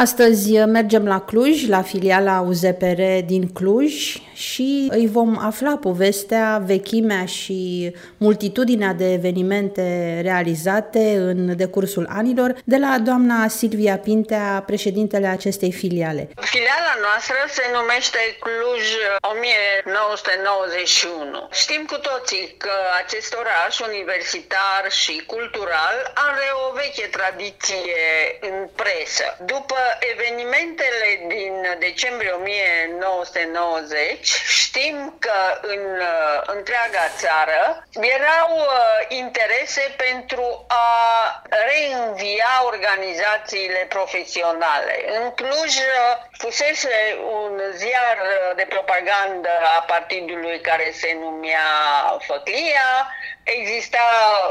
Astăzi mergem la Cluj, la filiala UZPR din Cluj și îi vom afla povestea, vechimea și multitudinea de evenimente realizate în decursul anilor de la doamna Silvia Pintea, președintele acestei filiale. Filiala noastră se numește Cluj 1991. Știm cu toții că acest oraș universitar și cultural are o veche tradiție în presă. După evenimentele din decembrie 1990, știm că în uh, întreaga țară erau uh, interese pentru a reînvia organizațiile profesionale. În Cluj uh, fusese un ziar de propagandă a partidului care se numea Făclia, exista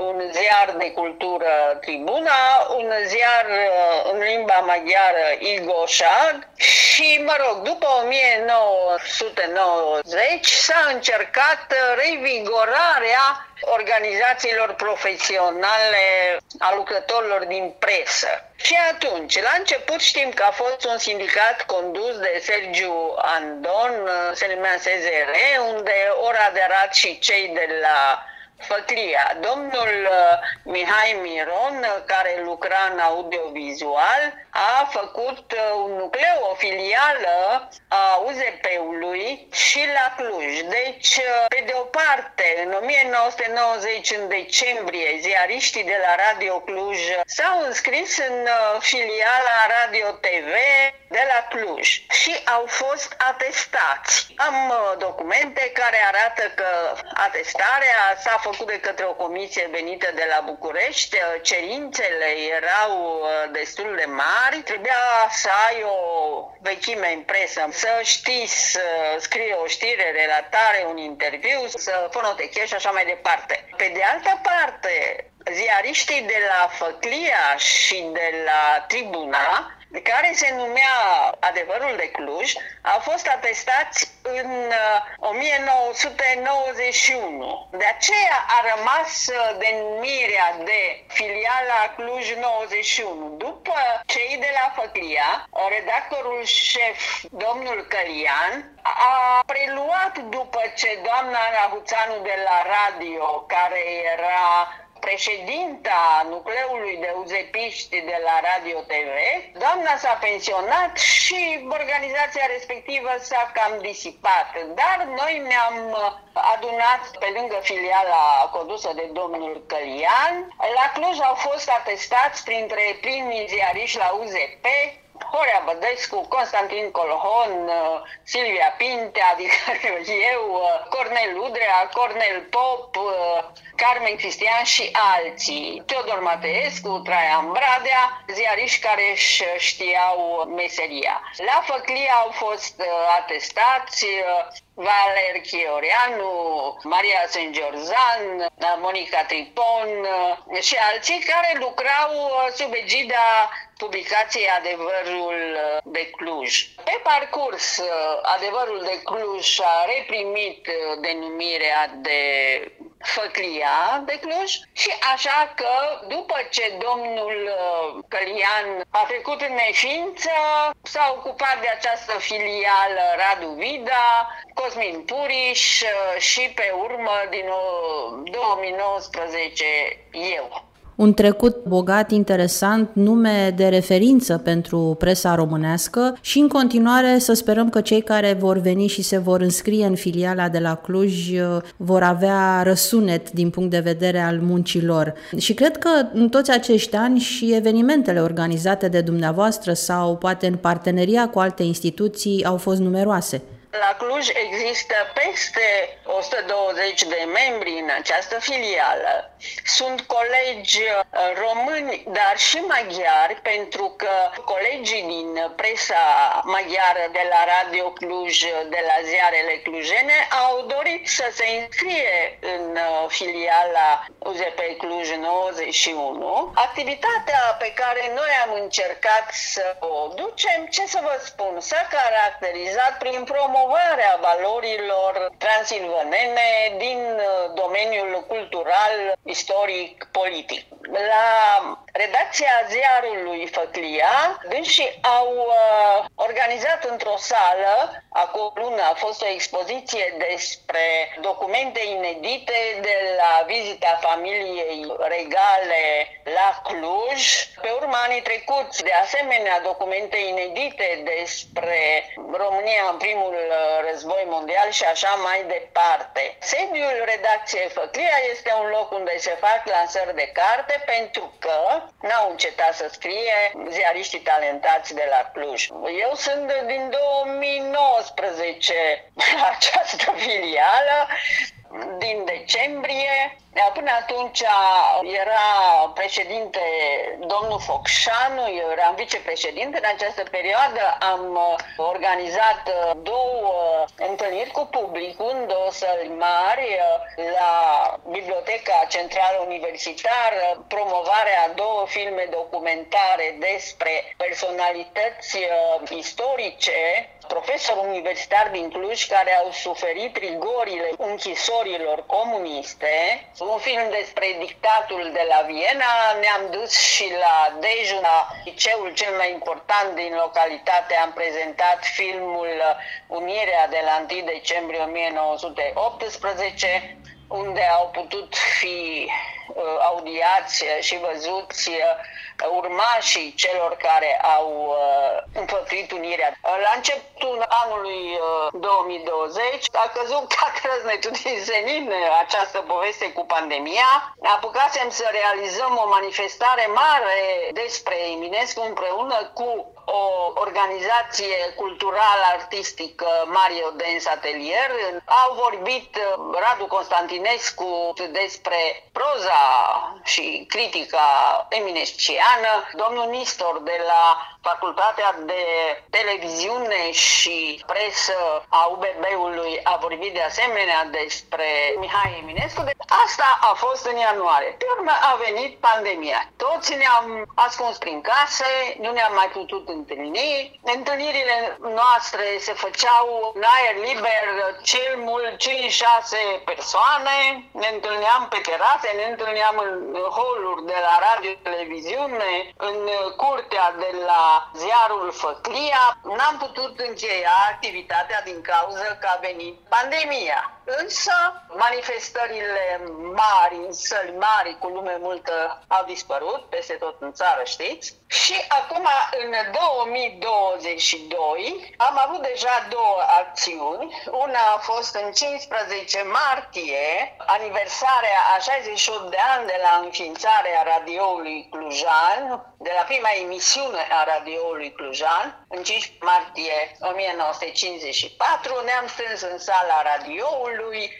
un ziar de cultură Tribuna, un ziar în limba maghiară Igoșag și, mă rog, după 1990 s-a încercat revigorarea organizațiilor profesionale a lucrătorilor din presă. Și atunci, la început știm că a fost un sindicat condus de Sergiu Andon, se numea SZR, unde ori aderat și cei de la Făclia. Domnul uh, Mihai Miron, uh, care lucra în audiovizual, a făcut uh, un nucleu, o filială a UZP-ului și la Cluj. Deci, pe de o parte, în 1990, în decembrie, ziariștii de la Radio Cluj s-au înscris în filiala Radio TV de la Cluj și au fost atestați. Am documente care arată că atestarea s-a făcut de către o comisie venită de la București. Cerințele erau uh, destul de mari. Trebuia să ai o vechime în presă, să știi să scrie o știre, relatare, un interviu, să fonotechezi și așa mai departe. Pe de altă parte, ziariștii de la Făclia și de la Tribuna care se numea Adevărul de Cluj, au fost atestați în 1991. Uh, de aceea a rămas uh, denumirea de filiala Cluj 91. După cei de la Făclia, redactorul șef, domnul Călian, a preluat după ce doamna Rahuțanu de la radio, care era președinta nucleului de uzepiști de la Radio TV. Doamna s-a pensionat și organizația respectivă s-a cam disipat. Dar noi ne-am adunat pe lângă filiala condusă de domnul Călian. La Cluj au fost atestați printre primii ziariști la UZP Horea Bădescu, Constantin Colhon, uh, Silvia Pinte, adică eu, uh, Cornel Udrea, Cornel Pop, uh, Carmen Cristian și alții. Teodor Mateescu, Traian Bradea, ziariști care își știau meseria. La Făclia au fost atestați Valer Chioreanu, Maria Sengiorzan, Monica Tripon și alții care lucrau sub egida publicației Adevărul uh, de Cluj. Pe parcurs, uh, Adevărul de Cluj a reprimit uh, denumirea de Făclia de Cluj și așa că după ce domnul Călian a trecut în neființă, s-a ocupat de această filială Radu Vida, Cosmin Puriș și pe urmă din 2019 eu un trecut bogat, interesant, nume de referință pentru presa românească și în continuare să sperăm că cei care vor veni și se vor înscrie în filiala de la Cluj uh, vor avea răsunet din punct de vedere al muncilor. Și cred că în toți acești ani și evenimentele organizate de dumneavoastră sau poate în parteneria cu alte instituții au fost numeroase. La Cluj există peste 120 de membri în această filială. Sunt colegi uh, români, dar și maghiari, pentru că colegii din presa maghiară de la Radio Cluj, de la ziarele clujene, au dorit să se înscrie în uh, filiala UZP Cluj 91. Activitatea pe care noi am încercat să o ducem, ce să vă spun, s-a caracterizat prin promovare promovarea valorilor transilvanene din uh, domeniul cultural, istoric, politic. La redacția ziarului Făclia, dânsii au uh, organizat într-o sală, acolo a fost o expoziție despre documente inedite de la vizita familiei regale la Cluj. Pe urma anii trecuți, de asemenea, documente inedite despre România în primul uh, război mondial și așa mai departe. Sediul redacției Făclia este un loc unde se fac lansări de carte pentru că n-au încetat să scrie ziariștii talentați de la Cluj. Eu sunt din 2019 la această filială, din decembrie Până atunci era președinte domnul Focșanu, eu eram vicepreședinte. În această perioadă am uh, organizat uh, două întâlniri cu publicul în două săli mari uh, la Biblioteca Centrală Universitară, promovarea două filme documentare despre personalități istorice profesori universitari din Cluj care au suferit rigorile închisorilor comuniste un film despre dictatul de la Viena. Ne-am dus și la Dejun, la liceul cel mai important din localitate. Am prezentat filmul Unirea de la 1 decembrie 1918 unde au putut fi uh, audiați și văzuți uh, urmașii celor care au uh, înfăptuit unirea. La începutul anului 2020 a căzut ca trăznetul din senin această poveste cu pandemia. Apucasem să realizăm o manifestare mare despre Eminescu împreună cu o organizație cultural-artistică Mario Dens Atelier. Au vorbit Radu Constantinescu despre proza și critica eminesciană, domnul Nistor de la Facultatea de Televiziune și Presă a UBB-ului a vorbit de asemenea despre Mihai Eminescu. De asta a fost în ianuarie. Pe urmă a venit pandemia. Toți ne-am ascuns prin case, nu ne-am mai putut întâlni. Întâlnirile noastre se făceau în aer liber, cel mult 5-6 persoane. Ne întâlneam pe terase, ne întâlneam în holuri de la radio-televiziune, în curtea de la ziarul Făclia, n-am putut încheia activitatea din cauza că a venit pandemia. Însă manifestările mari, în săli mari, cu lume multă, au dispărut peste tot în țară, știți? Și acum, în 2022, am avut deja două acțiuni. Una a fost în 15 martie, aniversarea a 68 de ani de la înființarea radioului Clujan, de la prima emisiune a radioului Clujan, în 5 martie 1954, ne-am strâns în sala radioului,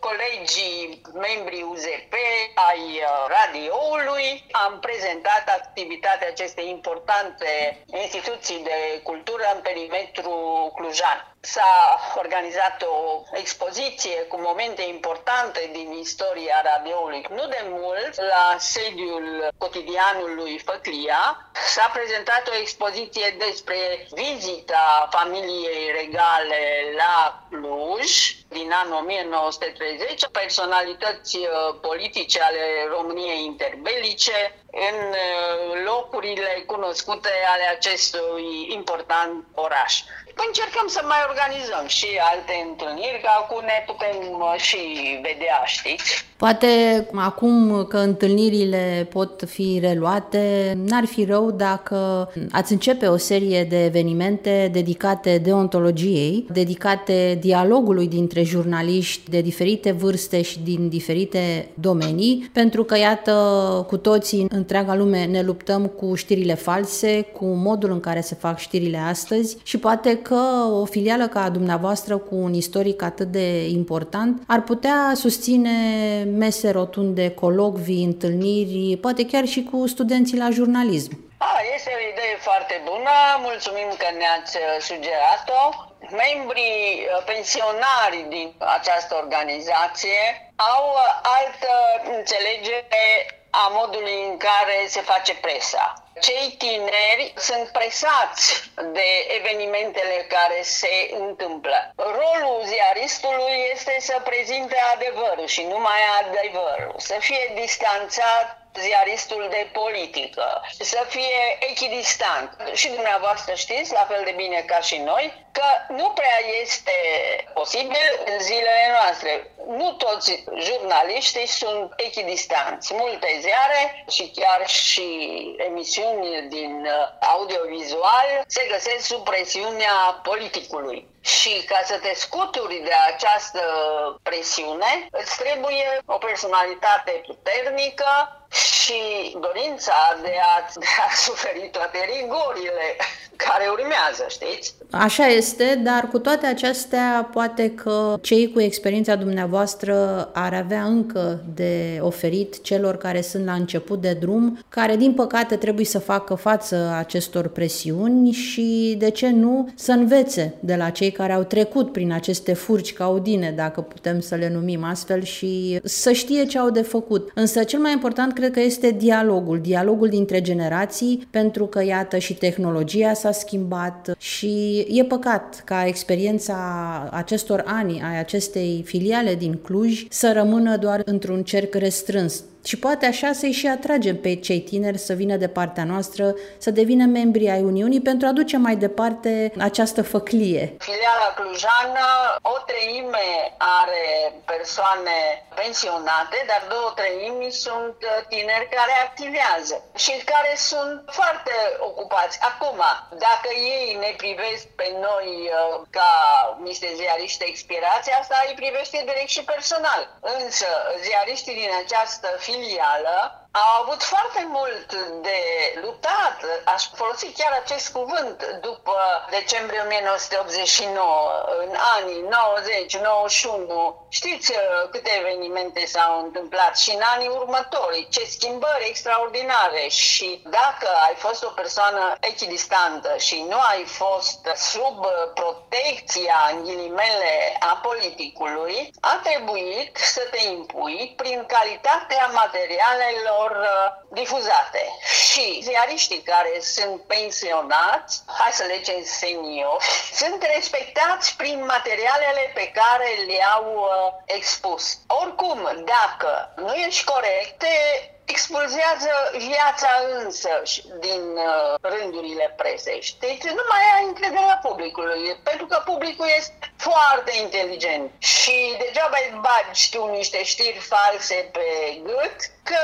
colegii membrii UZP ai uh, radioului, am prezentat activitatea acestei importante instituții de cultură în perimetru clujan. S-a organizat o expoziție cu momente importante din istoria radioului. Nu de mult, la sediul cotidianului Făclia, s-a prezentat o expoziție despre vizita familiei regale la Cluj din anul 1930, personalități uh, politice ale României interbelice, în uh, locurile cunoscute ale acestui important oraș. Încercăm să mai organizăm și alte întâlniri, că acum ne putem uh, și vedea, știți? Poate acum că întâlnirile pot fi reluate, n-ar fi rău dacă ați începe o serie de evenimente dedicate deontologiei, dedicate dialogului dintre jurnaliști de diferite vârste și din diferite domenii, pentru că, iată, cu toții în întreaga lume ne luptăm cu știrile false, cu modul în care se fac știrile astăzi și poate că o filială ca a dumneavoastră cu un istoric atât de important ar putea susține mese rotunde, colocvii, întâlniri, poate chiar și cu studenții la jurnalism. A, este o idee foarte bună, mulțumim că ne-ați uh, sugerat-o. Membrii uh, pensionari din această organizație au uh, altă înțelegere a modului în care se face presa. Cei tineri sunt presați de evenimentele care se întâmplă. Rolul ziaristului este să prezinte adevărul și numai adevărul, să fie distanțat ziaristul de politică, să fie echidistant. Și dumneavoastră știți, la fel de bine ca și noi, că nu prea este posibil în zilele noastre. Nu toți jurnaliștii sunt echidistanți. Multe ziare și chiar și emisiuni din audiovizual se găsesc sub presiunea politicului. Și ca să te scuturi de această presiune, îți trebuie o personalitate puternică și dorința de a, de a suferi toate rigorile care urmează, știți? Așa este, dar cu toate acestea, poate că cei cu experiența dumneavoastră ar avea încă de oferit celor care sunt la început de drum, care din păcate trebuie să facă față acestor presiuni și, de ce nu, să învețe de la cei care au trecut prin aceste furci caudine, dacă putem să le numim astfel, și să știe ce au de făcut. Însă cel mai important cred că este dialogul, dialogul dintre generații, pentru că, iată, și tehnologia s-a schimbat și e păcat ca experiența acestor ani ai acestei filiale din Cluj să rămână doar într-un cerc restrâns și poate așa să-i și atragem pe cei tineri să vină de partea noastră, să devină membri ai Uniunii pentru a duce mai departe această făclie. Filiala clujană, o treime are persoane pensionate, dar două treimi sunt tineri care activează și care sunt foarte ocupați. Acum, dacă ei ne privesc pe noi uh, ca niște ziariști expirați, asta îi privește direct și personal. Însă, ziariștii din această filială au avut foarte mult de luptat, aș folosi chiar acest cuvânt, după decembrie 1989, în anii 90-91. Știți uh, câte evenimente s-au întâmplat și în anii următori, ce schimbări extraordinare și dacă ai fost o persoană echidistantă și nu ai fost sub protecția, în ghilimele, a politicului, a trebuit să te impui prin calitatea materialelor lor uh, difuzate. Și ziariștii care sunt pensionați, hai să le zicem seniori, sunt respectați prin materialele pe care le-au uh, expus. Oricum, dacă nu ești corect, te expulzează viața însă din uh, rândurile presești. Deci nu mai ai încrederea publicului, pentru că publicul este foarte inteligent și degeaba îi bagi tu niște știri false pe gât, că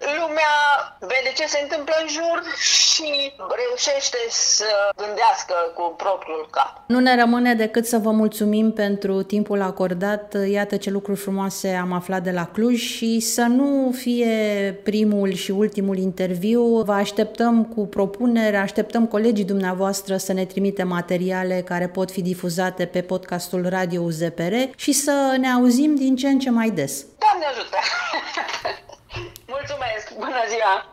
lumea vede ce se întâmplă în jur și reușește să gândească cu propriul cap. Nu ne rămâne decât să vă mulțumim pentru timpul acordat. Iată ce lucruri frumoase am aflat de la Cluj și să nu fie primul și ultimul interviu. Vă așteptăm cu propuneri, așteptăm colegii dumneavoastră să ne trimite materiale care pot fi difuzate pe podcastul Radio UZPR și să ne auzim din ce în ce mai des. Doamne ajută! última vez, bueno, ya